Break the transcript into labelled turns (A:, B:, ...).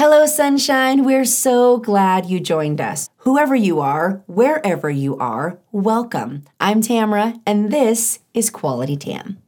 A: Hello, sunshine. We're so glad you joined us. Whoever you are, wherever you are, welcome. I'm Tamra, and this is Quality Tam.